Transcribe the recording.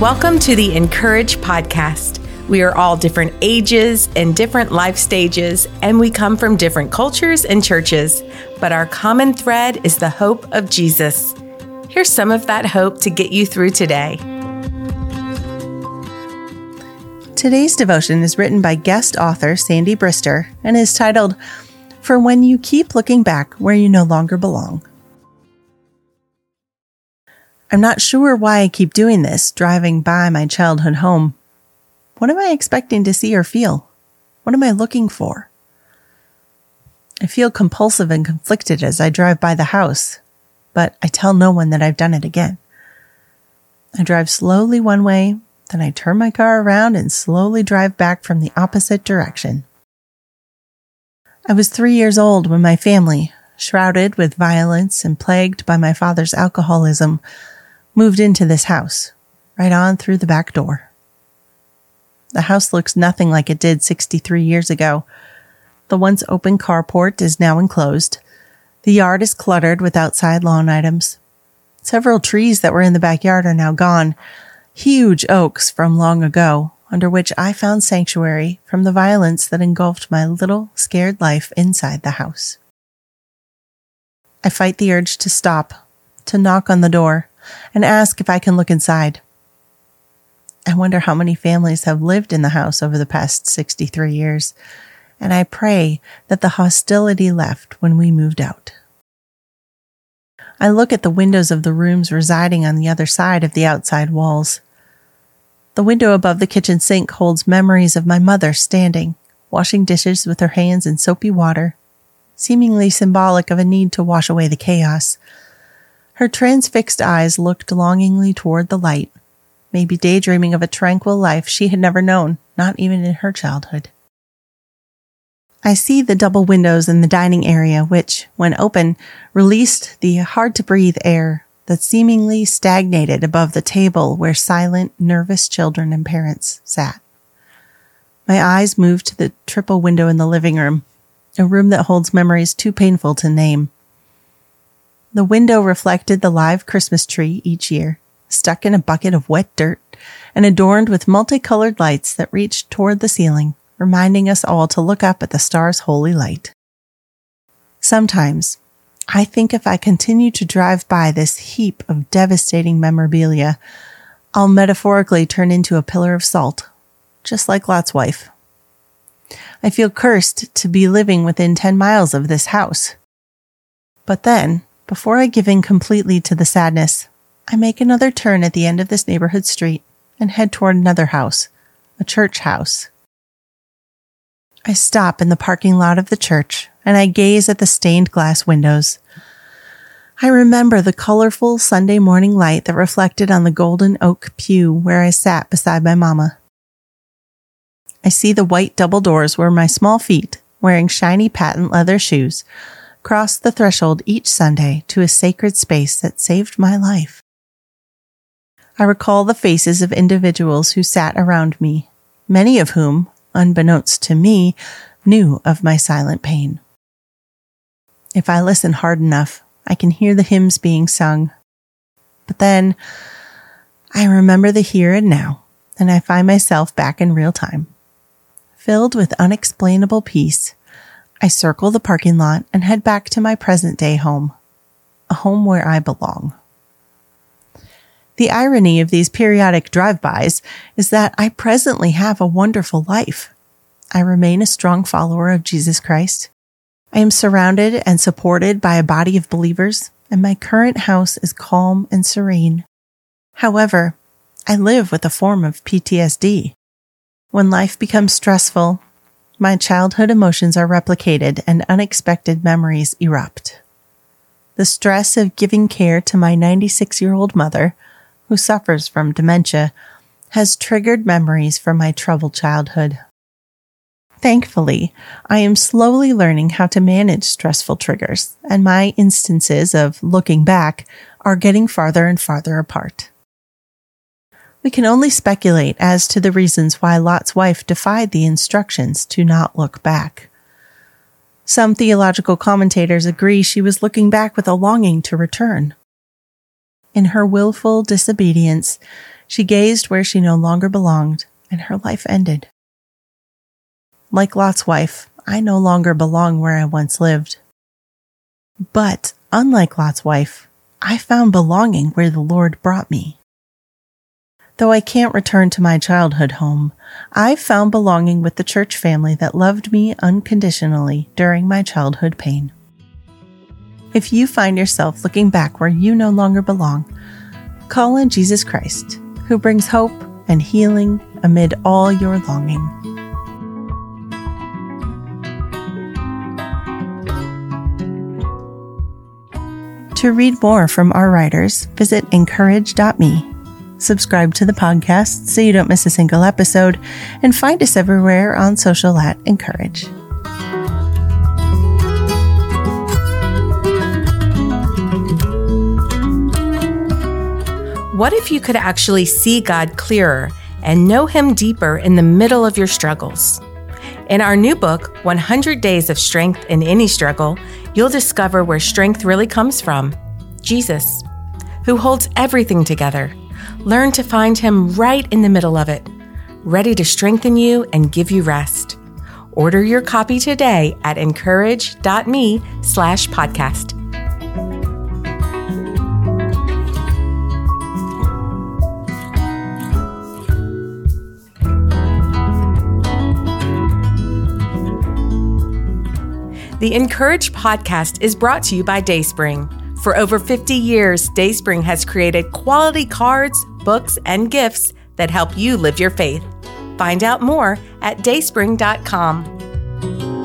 Welcome to the Encourage Podcast. We are all different ages and different life stages, and we come from different cultures and churches, but our common thread is the hope of Jesus. Here's some of that hope to get you through today. Today's devotion is written by guest author Sandy Brister and is titled, For When You Keep Looking Back Where You No Longer Belong. I'm not sure why I keep doing this, driving by my childhood home. What am I expecting to see or feel? What am I looking for? I feel compulsive and conflicted as I drive by the house, but I tell no one that I've done it again. I drive slowly one way, then I turn my car around and slowly drive back from the opposite direction. I was three years old when my family, shrouded with violence and plagued by my father's alcoholism, moved into this house, right on through the back door. The house looks nothing like it did 63 years ago. The once open carport is now enclosed. The yard is cluttered with outside lawn items. Several trees that were in the backyard are now gone, huge oaks from long ago, under which I found sanctuary from the violence that engulfed my little scared life inside the house. I fight the urge to stop, to knock on the door, and ask if I can look inside. I wonder how many families have lived in the house over the past 63 years, and I pray that the hostility left when we moved out. I look at the windows of the rooms residing on the other side of the outside walls. The window above the kitchen sink holds memories of my mother standing, washing dishes with her hands in soapy water, seemingly symbolic of a need to wash away the chaos her transfixed eyes looked longingly toward the light, maybe daydreaming of a tranquil life she had never known, not even in her childhood. I see the double windows in the dining area, which, when open, released the hard to breathe air that seemingly stagnated above the table where silent, nervous children and parents sat. My eyes moved to the triple window in the living room, a room that holds memories too painful to name. The window reflected the live Christmas tree each year, stuck in a bucket of wet dirt and adorned with multicolored lights that reached toward the ceiling, reminding us all to look up at the star's holy light. Sometimes, I think if I continue to drive by this heap of devastating memorabilia, I'll metaphorically turn into a pillar of salt, just like Lot's wife. I feel cursed to be living within 10 miles of this house. But then, before I give in completely to the sadness, I make another turn at the end of this neighborhood street and head toward another house, a church house. I stop in the parking lot of the church and I gaze at the stained glass windows. I remember the colorful Sunday morning light that reflected on the golden oak pew where I sat beside my mama. I see the white double doors where my small feet, wearing shiny patent leather shoes, cross the threshold each Sunday to a sacred space that saved my life. I recall the faces of individuals who sat around me, many of whom, unbeknownst to me, knew of my silent pain. If I listen hard enough, I can hear the hymns being sung. But then I remember the here and now, and I find myself back in real time, filled with unexplainable peace I circle the parking lot and head back to my present day home, a home where I belong. The irony of these periodic drive-bys is that I presently have a wonderful life. I remain a strong follower of Jesus Christ. I am surrounded and supported by a body of believers, and my current house is calm and serene. However, I live with a form of PTSD. When life becomes stressful, my childhood emotions are replicated and unexpected memories erupt. The stress of giving care to my 96 year old mother, who suffers from dementia, has triggered memories from my troubled childhood. Thankfully, I am slowly learning how to manage stressful triggers, and my instances of looking back are getting farther and farther apart. We can only speculate as to the reasons why Lot's wife defied the instructions to not look back. Some theological commentators agree she was looking back with a longing to return. In her willful disobedience, She gazed where she no longer belonged, and her life ended. Like Lot's wife, I no longer belong where I once lived. But, unlike Lot's wife, I found belonging where the Lord brought me. Though I can't return to my childhood home, I've found belonging with the church family that loved me unconditionally during my childhood pain. If you find yourself looking back where you no longer belong, call on Jesus Christ, who brings hope and healing amid all your longing. To read more from our writers, visit incourage.me. Subscribe to the podcast so you don't miss a single episode, and find us everywhere on social at Encourage. What if you could actually see God clearer and know Him deeper in the middle of your struggles? In our new book, 100 Days of Strength in Any Struggle, you'll discover where strength really comes from Jesus, who holds everything together. Learn to find Him right in the middle of it, ready to strengthen you and give you rest. Order your copy today at incourage.me slash podcast. The Encourage podcast is brought to you by Dayspring. For over 50 years, Dayspring has created quality cards, books, and gifts that help you live your faith. Find out more at dayspring.com.